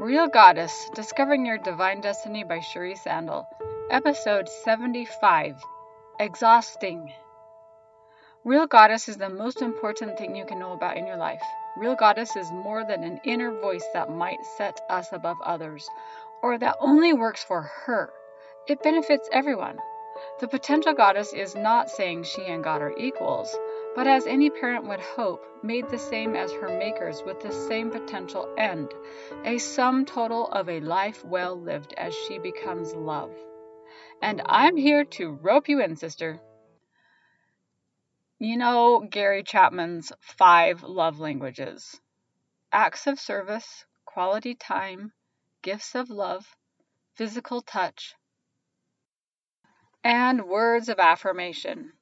Real Goddess Discovering Your Divine Destiny by Cherie Sandel, Episode 75 Exhausting. Real Goddess is the most important thing you can know about in your life. Real Goddess is more than an inner voice that might set us above others, or that only works for her. It benefits everyone. The potential goddess is not saying she and God are equals, but as any parent would hope, made the same as her makers with the same potential end, a sum total of a life well lived as she becomes love. And I'm here to rope you in, sister. You know Gary Chapman's five love languages acts of service, quality time, gifts of love, physical touch, and words of affirmation.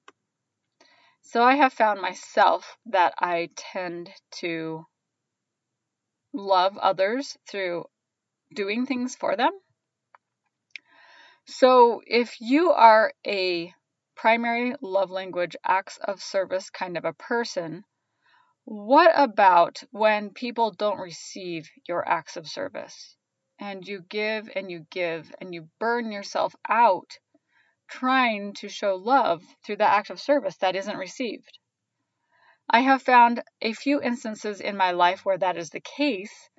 So I have found myself that I tend to love others through doing things for them. So if you are a primary love language acts of service kind of a person, what about when people don't receive your acts of service and you give and you give and you burn yourself out trying to show love through the act of service that isn't received. I have found a few instances in my life where that is the case.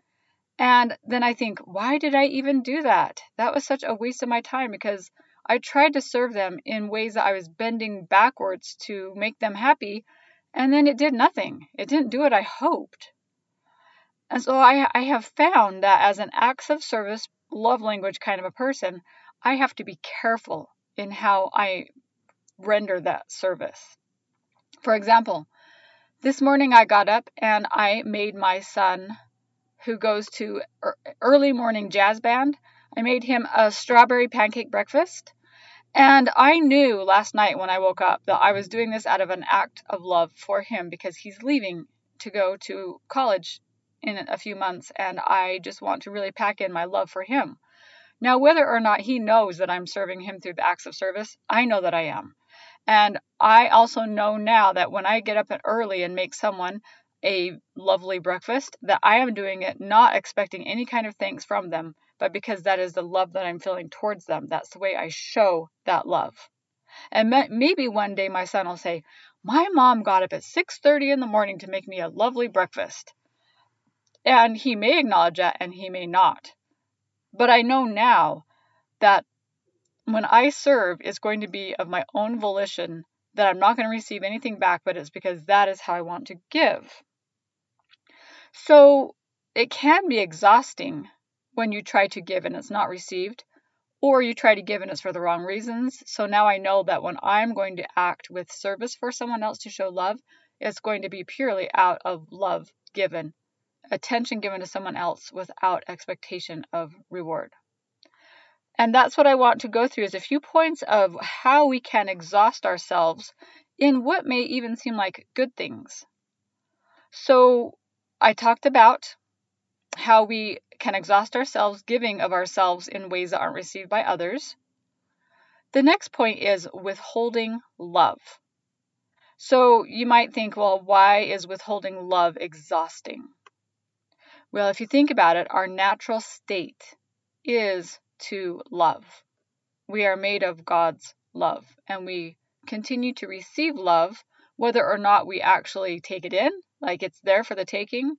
And then I think, why did I even do that? That was such a waste of my time because I tried to serve them in ways that I was bending backwards to make them happy, and then it did nothing. It didn't do what I hoped. And so I, I have found that as an acts of service, love language kind of a person, I have to be careful in how I render that service. For example, this morning I got up and I made my son, who goes to er, early morning jazz band, I made him a strawberry pancake breakfast. And I knew last night when I woke up that I was doing this out of an act of love for him because he's leaving to go to college in a few months and I just want to really pack in my love for him. Now, whether or not he knows that I'm serving him through the acts of service, I know that I am. And I also know now that when I get up early and make someone a lovely breakfast, that I am doing it not expecting any kind of thanks from them, but because that is the love that I'm feeling towards them. That's the way I show that love. And maybe one day my son will say, "My mom got up at 6:30 in the morning to make me a lovely breakfast." And he may acknowledge that and he may not. But I know now that when I serve, it's going to be of my own volition, that I'm not going to receive anything back, but it's because that is how I want to give. So it can be exhausting when you try to give and it's not received, or you try to give and it's for the wrong reasons. So now I know that when I'm going to act with service for someone else to show love, it's going to be purely out of love given attention given to someone else without expectation of reward. And that's what I want to go through is a few points of how we can exhaust ourselves in what may even seem like good things. So I talked about how we can exhaust ourselves giving of ourselves in ways that aren't received by others. The next point is withholding love. So you might think, well, why is withholding love exhausting? Well, if you think about it, our natural state is to love. We are made of God's love, and we continue to receive love whether or not we actually take it in, like it's there for the taking.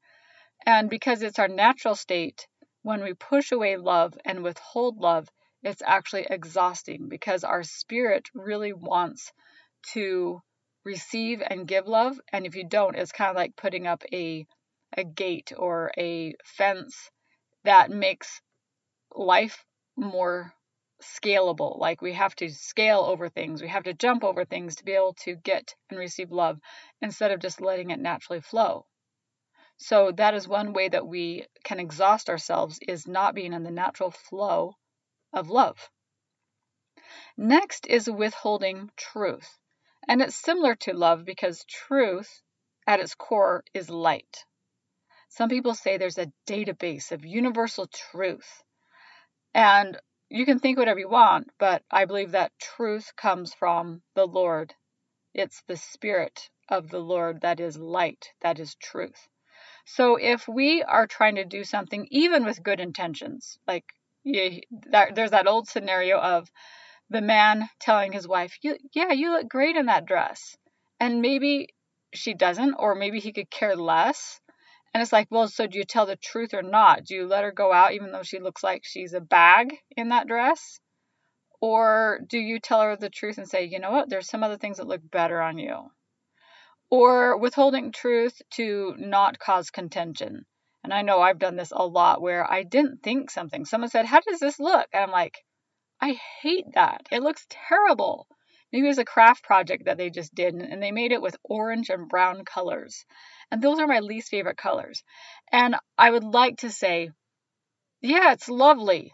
And because it's our natural state, when we push away love and withhold love, it's actually exhausting because our spirit really wants to receive and give love. And if you don't, it's kind of like putting up a a gate or a fence that makes life more scalable. Like we have to scale over things, we have to jump over things to be able to get and receive love instead of just letting it naturally flow. So that is one way that we can exhaust ourselves is not being in the natural flow of love. Next is withholding truth. And it's similar to love because truth at its core is light. Some people say there's a database of universal truth. And you can think whatever you want, but I believe that truth comes from the Lord. It's the Spirit of the Lord that is light, that is truth. So if we are trying to do something, even with good intentions, like yeah, that, there's that old scenario of the man telling his wife, "Yeah, you look great in that dress," and maybe she doesn't, or maybe he could care less. And it's like, well, so do you tell the truth or not? Do you let her go out even though she looks like she's a bag in that dress? Or do you tell her the truth and say, you know what, there's some other things that look better on you? Or withholding truth to not cause contention. And I know I've done this a lot where I didn't think something. Someone said, How does this look? And I'm like, I hate that. It looks terrible. Maybe it was a craft project that they just did and they made it with orange and brown colors. And those are my least favorite colors. And I would like to say, yeah, it's lovely.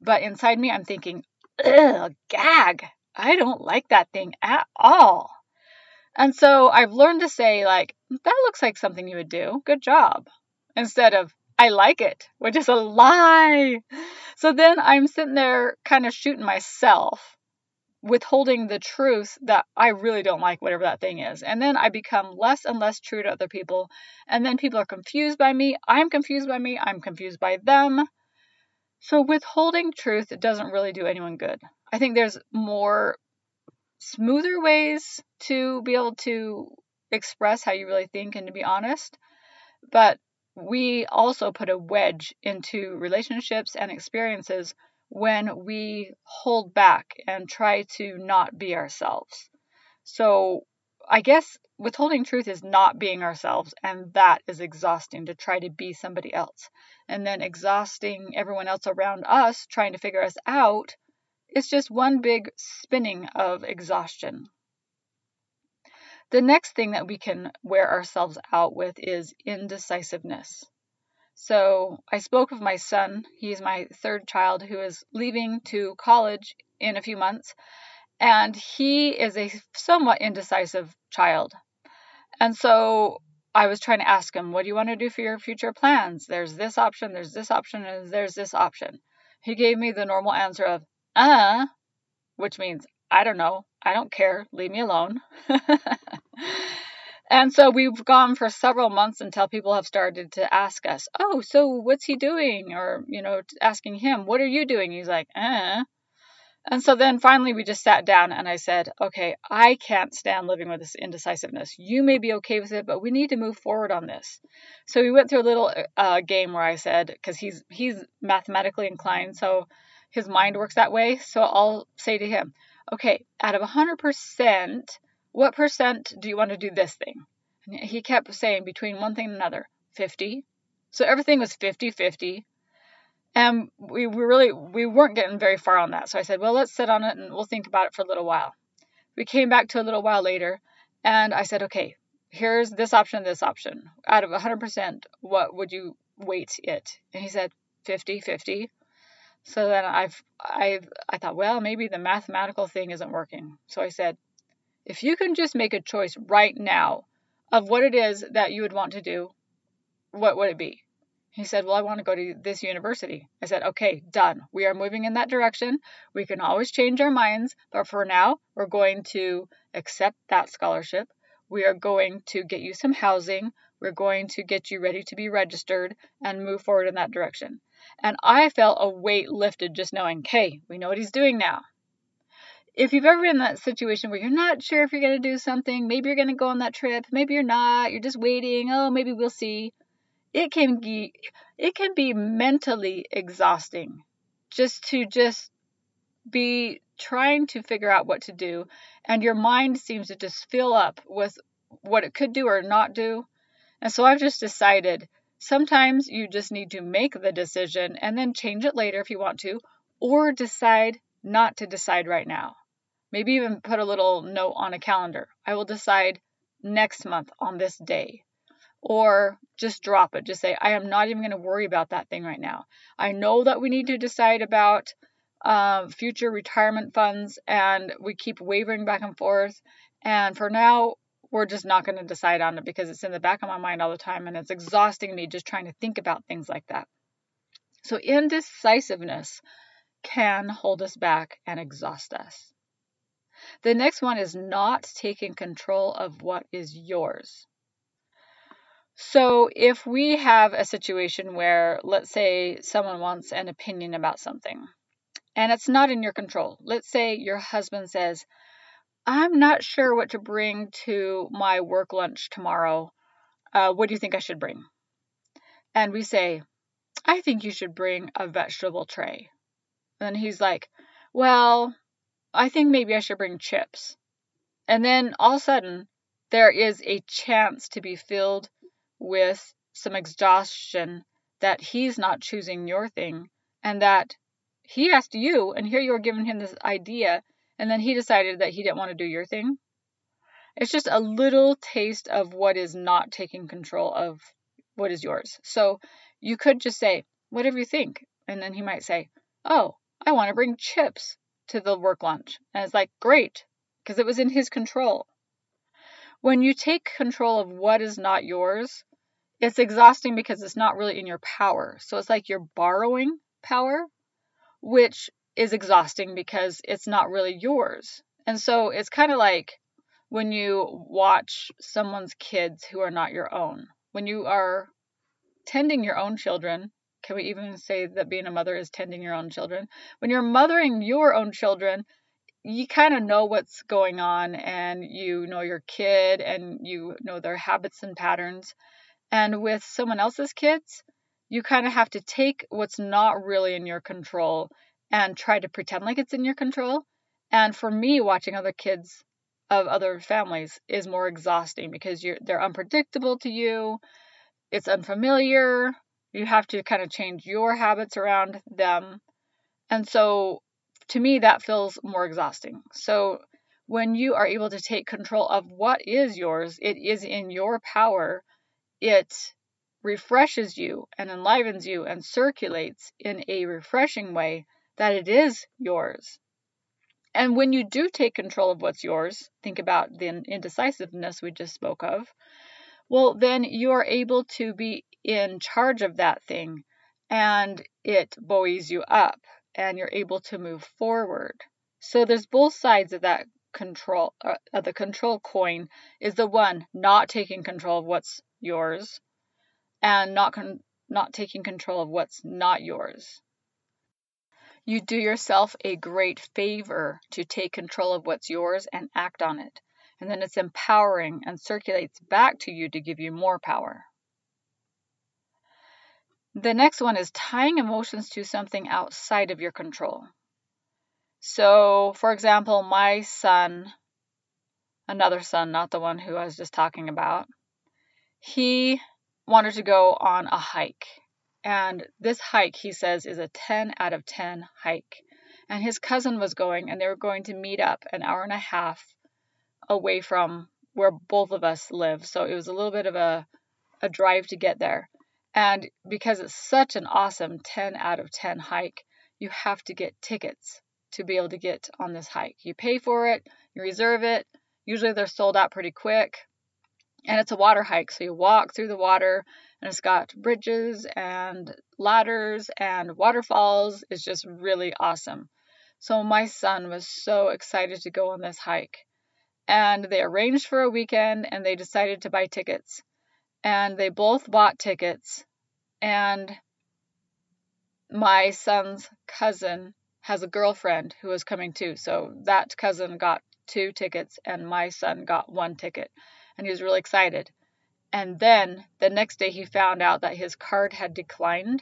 But inside me, I'm thinking, ugh, gag. I don't like that thing at all. And so I've learned to say, like, that looks like something you would do. Good job. Instead of, I like it, which is a lie. So then I'm sitting there kind of shooting myself, withholding the truth that I really don't like whatever that thing is. And then I become less and less true to other people. And then people are confused by me. I'm confused by me. I'm confused by them. So withholding truth doesn't really do anyone good. I think there's more smoother ways to be able to express how you really think and to be honest. But we also put a wedge into relationships and experiences when we hold back and try to not be ourselves. So I guess withholding truth is not being ourselves, and that is exhausting to try to be somebody else. And then exhausting everyone else around us trying to figure us out. It's just one big spinning of exhaustion. The next thing that we can wear ourselves out with is indecisiveness. So I spoke of my son. He's my third child who is leaving to college in a few months. And he is a somewhat indecisive child. And so I was trying to ask him, What do you want to do for your future plans? There's this option, there's this option, and there's this option. He gave me the normal answer of, Uh, which means, I don't know, I don't care, leave me alone. and so we've gone for several months until people have started to ask us, Oh, so what's he doing? Or, you know, asking him, What are you doing? He's like, Uh. And so then finally we just sat down and I said, okay, I can't stand living with this indecisiveness. You may be okay with it, but we need to move forward on this. So we went through a little uh, game where I said, because he's he's mathematically inclined, so his mind works that way. So I'll say to him, okay, out of 100%, what percent do you want to do this thing? And he kept saying between one thing and another, 50. So everything was 50 50. And we, we really we weren't getting very far on that. So I said, well, let's sit on it and we'll think about it for a little while. We came back to a little while later and I said, okay, here's this option, this option. Out of 100%, what would you weight it? And he said 50 50. So then I've I I thought, well, maybe the mathematical thing isn't working. So I said, if you can just make a choice right now of what it is that you would want to do, what would it be? He said, Well, I want to go to this university. I said, Okay, done. We are moving in that direction. We can always change our minds, but for now, we're going to accept that scholarship. We are going to get you some housing. We're going to get you ready to be registered and move forward in that direction. And I felt a weight lifted just knowing, okay, we know what he's doing now. If you've ever been in that situation where you're not sure if you're going to do something, maybe you're going to go on that trip, maybe you're not, you're just waiting, oh, maybe we'll see it can be it can be mentally exhausting just to just be trying to figure out what to do and your mind seems to just fill up with what it could do or not do. And so i've just decided sometimes you just need to make the decision and then change it later if you want to or decide not to decide right now maybe even put a little note on a calendar i will decide next month on this day or just drop it. Just say, I am not even going to worry about that thing right now. I know that we need to decide about uh, future retirement funds, and we keep wavering back and forth. And for now, we're just not going to decide on it because it's in the back of my mind all the time and it's exhausting me just trying to think about things like that. So, indecisiveness can hold us back and exhaust us. The next one is not taking control of what is yours. So, if we have a situation where, let's say, someone wants an opinion about something and it's not in your control, let's say your husband says, I'm not sure what to bring to my work lunch tomorrow. Uh, what do you think I should bring? And we say, I think you should bring a vegetable tray. And he's like, Well, I think maybe I should bring chips. And then all of a sudden, there is a chance to be filled with some exhaustion that he's not choosing your thing and that he asked you and here you are giving him this idea and then he decided that he didn't want to do your thing. It's just a little taste of what is not taking control of what is yours. So you could just say, whatever you think. And then he might say, oh, I want to bring chips to the work lunch. And it's like, great, because it was in his control. When you take control of what is not yours, it's exhausting because it's not really in your power. So it's like you're borrowing power, which is exhausting because it's not really yours. And so it's kind of like when you watch someone's kids who are not your own. When you are tending your own children, can we even say that being a mother is tending your own children? When you're mothering your own children, you kind of know what's going on and you know your kid and you know their habits and patterns. And with someone else's kids, you kind of have to take what's not really in your control and try to pretend like it's in your control. And for me, watching other kids of other families is more exhausting because you're they're unpredictable to you. It's unfamiliar. You have to kind of change your habits around them. And so to me that feels more exhausting. So when you are able to take control of what is yours, it is in your power. It refreshes you and enlivens you and circulates in a refreshing way that it is yours. And when you do take control of what's yours, think about the indecisiveness we just spoke of, well, then you are able to be in charge of that thing and it buoys you up and you're able to move forward. So there's both sides of that control uh, of the control coin is the one not taking control of what's yours and not con- not taking control of what's not yours. You do yourself a great favor to take control of what's yours and act on it. And then it's empowering and circulates back to you to give you more power. The next one is tying emotions to something outside of your control. So, for example, my son, another son, not the one who I was just talking about, he wanted to go on a hike. And this hike, he says, is a 10 out of 10 hike. And his cousin was going, and they were going to meet up an hour and a half away from where both of us live. So it was a little bit of a, a drive to get there. And because it's such an awesome 10 out of 10 hike, you have to get tickets to be able to get on this hike. You pay for it, you reserve it. Usually they're sold out pretty quick. And it's a water hike, so you walk through the water and it's got bridges and ladders and waterfalls. It's just really awesome. So my son was so excited to go on this hike. And they arranged for a weekend and they decided to buy tickets and they both bought tickets. And my son's cousin has a girlfriend who is coming too. So that cousin got two tickets, and my son got one ticket. And he was really excited. And then the next day, he found out that his card had declined.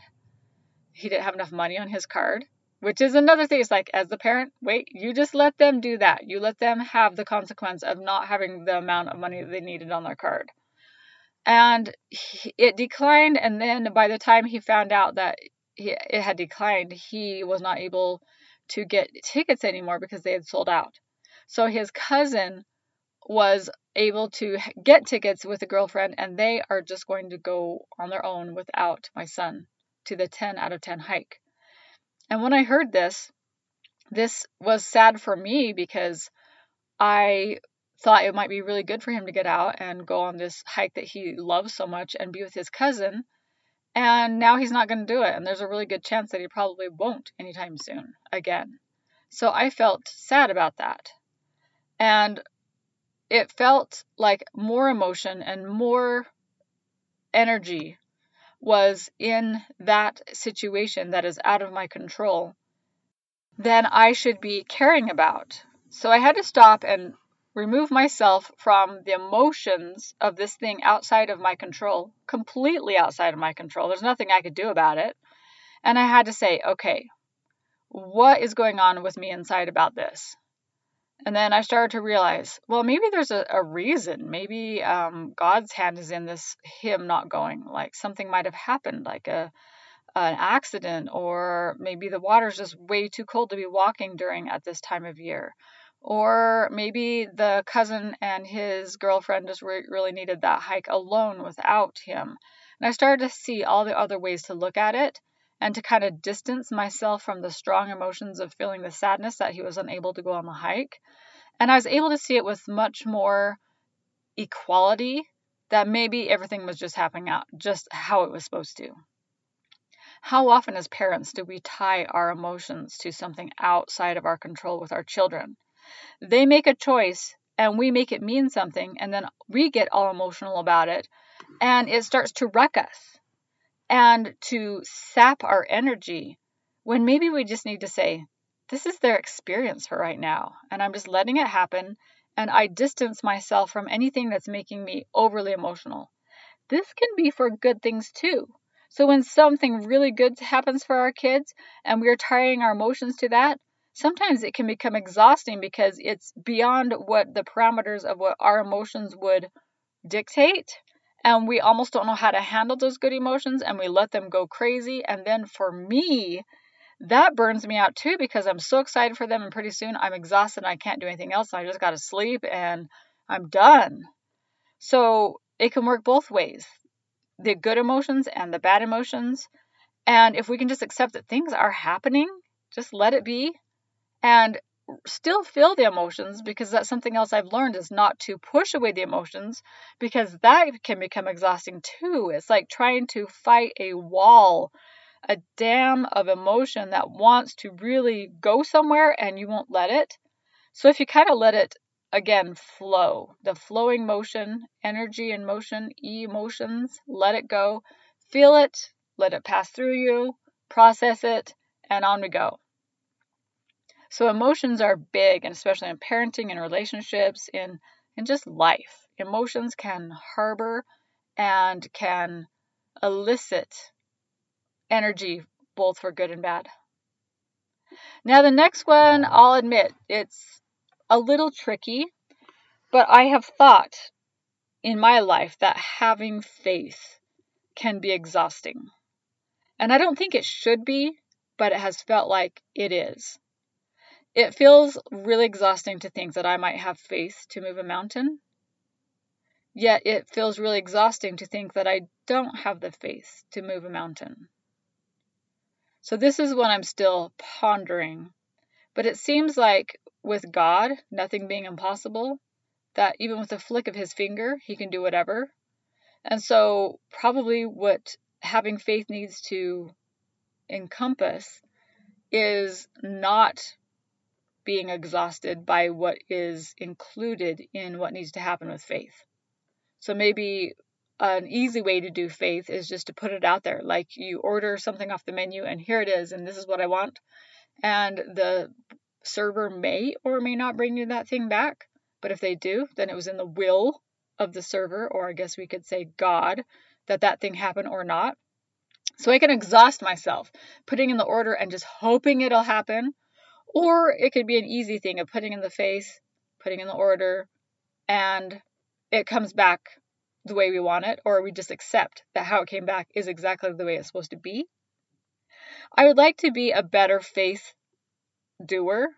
He didn't have enough money on his card, which is another thing. It's like, as the parent, wait, you just let them do that. You let them have the consequence of not having the amount of money that they needed on their card and it declined and then by the time he found out that it had declined he was not able to get tickets anymore because they had sold out so his cousin was able to get tickets with a girlfriend and they are just going to go on their own without my son to the 10 out of 10 hike and when i heard this this was sad for me because i thought it might be really good for him to get out and go on this hike that he loves so much and be with his cousin. And now he's not going to do it. And there's a really good chance that he probably won't anytime soon again. So I felt sad about that. And it felt like more emotion and more energy was in that situation that is out of my control, then I should be caring about. So I had to stop and remove myself from the emotions of this thing outside of my control, completely outside of my control. There's nothing I could do about it. And I had to say, okay, what is going on with me inside about this? And then I started to realize, well, maybe there's a, a reason. Maybe um, God's hand is in this him not going. Like something might have happened, like a an accident, or maybe the water's just way too cold to be walking during at this time of year. Or maybe the cousin and his girlfriend just re- really needed that hike alone without him. And I started to see all the other ways to look at it and to kind of distance myself from the strong emotions of feeling the sadness that he was unable to go on the hike. And I was able to see it with much more equality that maybe everything was just happening out just how it was supposed to. How often, as parents, do we tie our emotions to something outside of our control with our children? They make a choice and we make it mean something, and then we get all emotional about it, and it starts to wreck us and to sap our energy when maybe we just need to say, This is their experience for right now, and I'm just letting it happen, and I distance myself from anything that's making me overly emotional. This can be for good things too. So when something really good happens for our kids and we are tying our emotions to that, sometimes it can become exhausting because it's beyond what the parameters of what our emotions would dictate and we almost don't know how to handle those good emotions and we let them go crazy. And then for me, that burns me out too because I'm so excited for them and pretty soon I'm exhausted and I can't do anything else. I just got to sleep and I'm done. So it can work both ways the good emotions and the bad emotions. And if we can just accept that things are happening, just let it be and still feel the emotions because that's something else I've learned is not to push away the emotions because that can become exhausting too. It's like trying to fight a wall, a dam of emotion that wants to really go somewhere and you won't let it. So if you kind of let it again flow, the flowing motion, energy and motion, emotions, let it go, feel it, let it pass through you, process it, and on we go. So emotions are big, and especially in parenting and relationships, in in just life. Emotions can harbor and can elicit energy both for good and bad. Now the next one, I'll admit, it's a little tricky, but I have thought in my life that having faith can be exhausting. And I don't think it should be, but it has felt like it is. It feels really exhausting to think that I might have faith to move a mountain. Yet it feels really exhausting to think that I don't have the faith to move a mountain. So this is what I'm still pondering. But it seems like with God, nothing being impossible, that even with a flick of his finger, he can do whatever. And so, probably what having faith needs to encompass is not being exhausted by what is included in what needs to happen with faith. So maybe an easy way to do faith is just to put it out there. Like you order something off the menu and here it is, and this is what I want. And the server may or may not bring you that thing back. But if they do, then it was in the will of the server, or I guess we could say God, that that thing happen or not. So I can exhaust myself putting in the order and just hoping it'll happen or it could be an easy thing of putting in the face, putting in the order, and it comes back the way we want it, or we just accept that how it came back is exactly the way it's supposed to be. I would like to be a better faith doer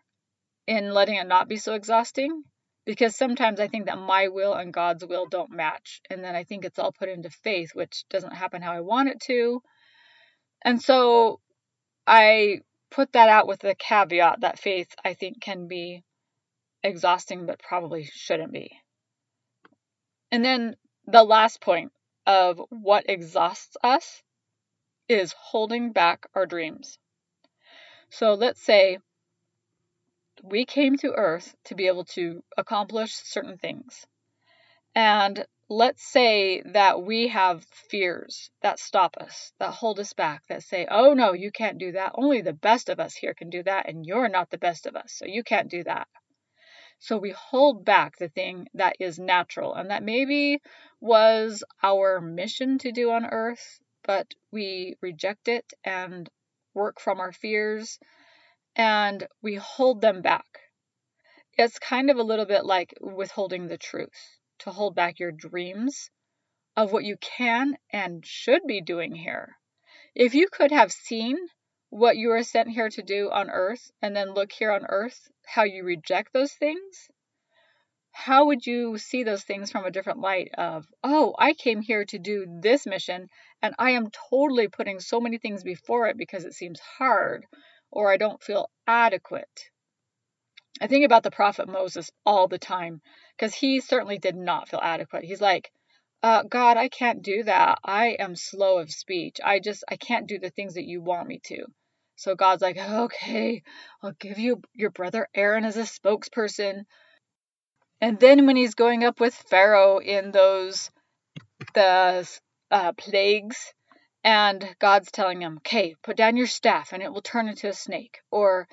in letting it not be so exhausting because sometimes I think that my will and God's will don't match. And then I think it's all put into faith, which doesn't happen how I want it to. And so I put that out with the caveat that faith, I think, can be exhausting, but probably shouldn't be. And then the last point of what exhausts us is holding back our dreams. So let's say we came to Earth to be able to accomplish certain things. And let's say that we have fears that stop us, that hold us back, that say, oh no, you can't do that. Only the best of us here can do that, and you're not the best of us, so you can't do that. So we hold back the thing that is natural and that maybe was our mission to do on earth, but we reject it and work from our fears and we hold them back. It's kind of a little bit like withholding the truth, to hold back your dreams of what you can and should be doing here. If you could have seen what you were sent here to do on earth and then look here on earth how you reject those things, how would you see those things from a different light of, oh, I came here to do this mission and I am totally putting so many things before it because it seems hard or I don't feel adequate. I think about the prophet Moses all the time because he certainly did not feel adequate. He's like, uh, God, I can't do that. I am slow of speech. I just, I can't do the things that you want me to. So God's like, okay, I'll give you your brother Aaron as a spokesperson. And then when he's going up with Pharaoh in those, the uh, plagues, and God's telling him, okay, put down your staff and it will turn into a snake. Or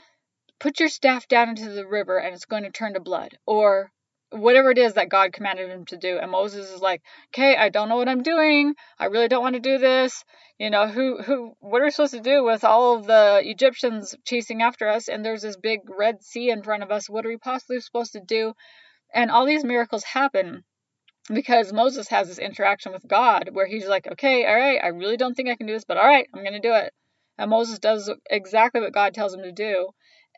put your staff down into the river and it's going to turn to blood. Or whatever it is that God commanded him to do. And Moses is like, okay, I don't know what I'm doing. I really don't want to do this. You know, who, who, what are we supposed to do with all of the Egyptians chasing after us? And there's this big Red Sea in front of us. What are we possibly supposed to do? And all these miracles happen because Moses has this interaction with God where he's like, okay, all right, I really don't think I can do this, but all right, I'm going to do it. And Moses does exactly what God tells him to do.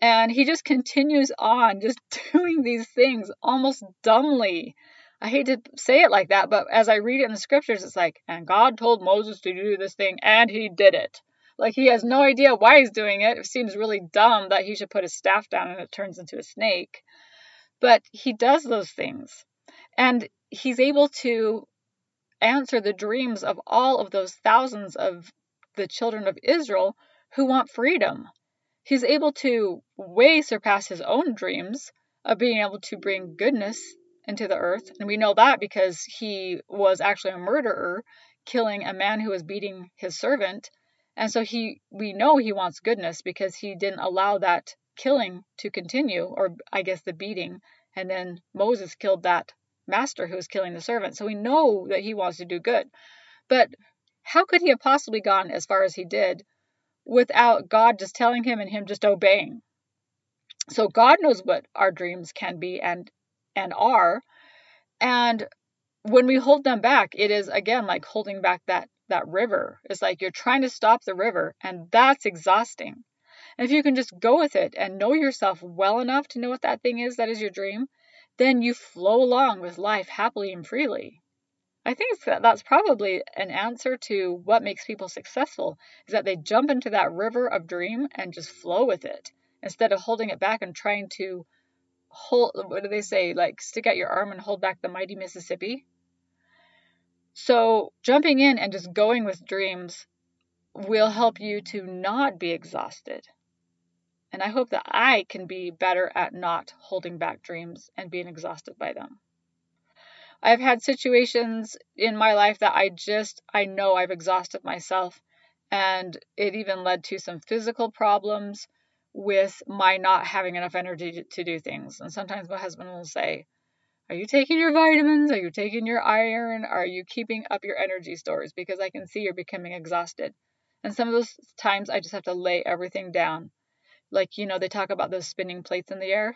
And he just continues on just doing these things almost dumbly. I hate to say it like that, but as I read it in the scriptures, it's like, and God told Moses to do this thing, and he did it. Like he has no idea why he's doing it. It seems really dumb that he should put his staff down and it turns into a snake. But he does those things. And he's able to answer the dreams of all of those thousands of the children of Israel who want freedom he's able to way surpass his own dreams of being able to bring goodness into the earth. And we know that because he was actually a murderer, killing a man who was beating his servant. And so he we know he wants goodness because he didn't allow that killing to continue, or I guess the beating. And then Moses killed that master who was killing the servant. So we know that he wants to do good. But how could he have possibly gone as far as he did without God just telling him and him just obeying. So God knows what our dreams can be and and are. And when we hold them back, it is again like holding back that that river. It's like you're trying to stop the river and that's exhausting. And if you can just go with it and know yourself well enough to know what that thing is that is your dream, then you flow along with life happily and freely. I think that's probably an answer to what makes people successful is that they jump into that river of dream and just flow with it instead of holding it back and trying to hold what do they say like stick out your arm and hold back the mighty Mississippi. So jumping in and just going with dreams will help you to not be exhausted. And I hope that I can be better at not holding back dreams and being exhausted by them. I've had situations in my life that I just, I know I've exhausted myself. And it even led to some physical problems with my not having enough energy to, do things. And sometimes my husband will say, Are you taking your vitamins? Are you taking your iron? Are you keeping up your energy stores? Because I can see you're becoming exhausted. And some of those times I just have to lay everything down. Like, you know, they talk about those spinning plates in the air.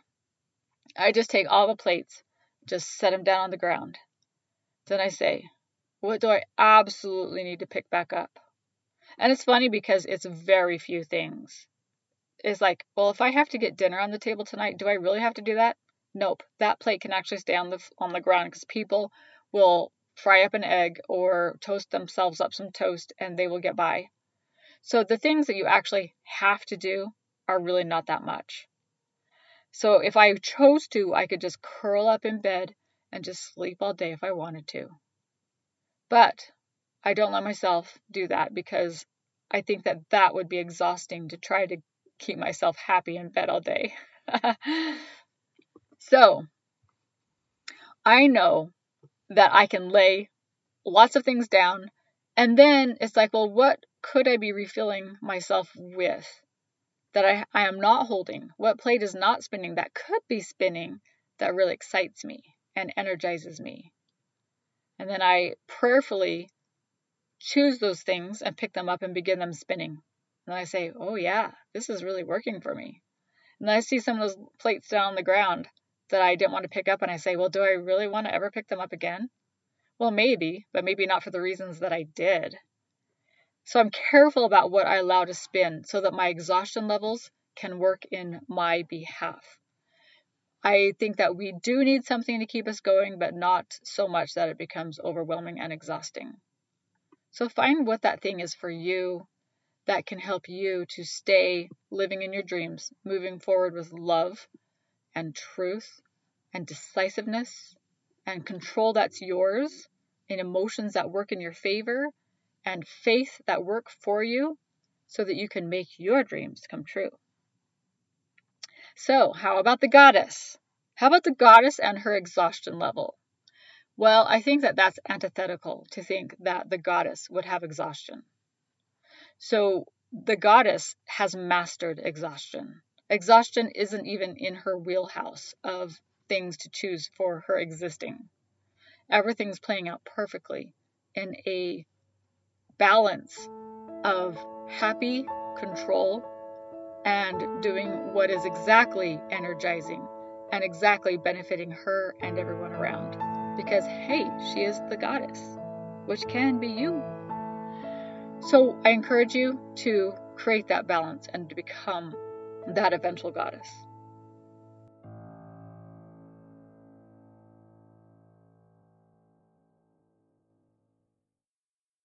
I just take all the plates just set them down on the ground. Then I say, what do I absolutely need to pick back up? And it's funny because it's very few things. It's like, well, if I have to get dinner on the table tonight, do I really have to do that? Nope. That plate can actually stay on the on the ground because people will fry up an egg or toast themselves up some toast and they will get by. So the things that you actually have to do are really not that much. So if I chose to, I could just curl up in bed and just sleep all day if I wanted to. But I don't let myself do that because I think that that would be exhausting to try to keep myself happy in bed all day. so I know that I can lay lots of things down. And then it's like, well, what could I be refilling myself with that I, I am not holding? What plate is not spinning that could be spinning that really excites me and energizes me? And then I prayerfully choose those things and pick them up and begin them spinning. And I say, oh, yeah, this is really working for me. And I see some of those plates down on the ground that I didn't want to pick up, and I say, well, do I really want to ever pick them up again? Well, maybe, but maybe not for the reasons that I did. So I'm careful about what I allow to spin so that my exhaustion levels can work in my behalf. I think that we do need something to keep us going, but not so much that it becomes overwhelming and exhausting. So find what that thing is for you that can help you to stay living in your dreams, moving forward with love and truth and decisiveness and control that's yours and emotions that work in your favor and faith that work for you so that you can make your dreams come true. So, how about the goddess? How about the goddess and her exhaustion level? Well, I think that that's antithetical to think that the goddess would have exhaustion. So the goddess has mastered exhaustion. Exhaustion isn't even in her wheelhouse of things to choose for her existing. Everything's playing out perfectly in a balance of happy control and doing what is exactly energizing and exactly benefiting her and everyone around because, hey, she is the goddess, which can be you. So I encourage you to create that balance and to become that eventual goddess.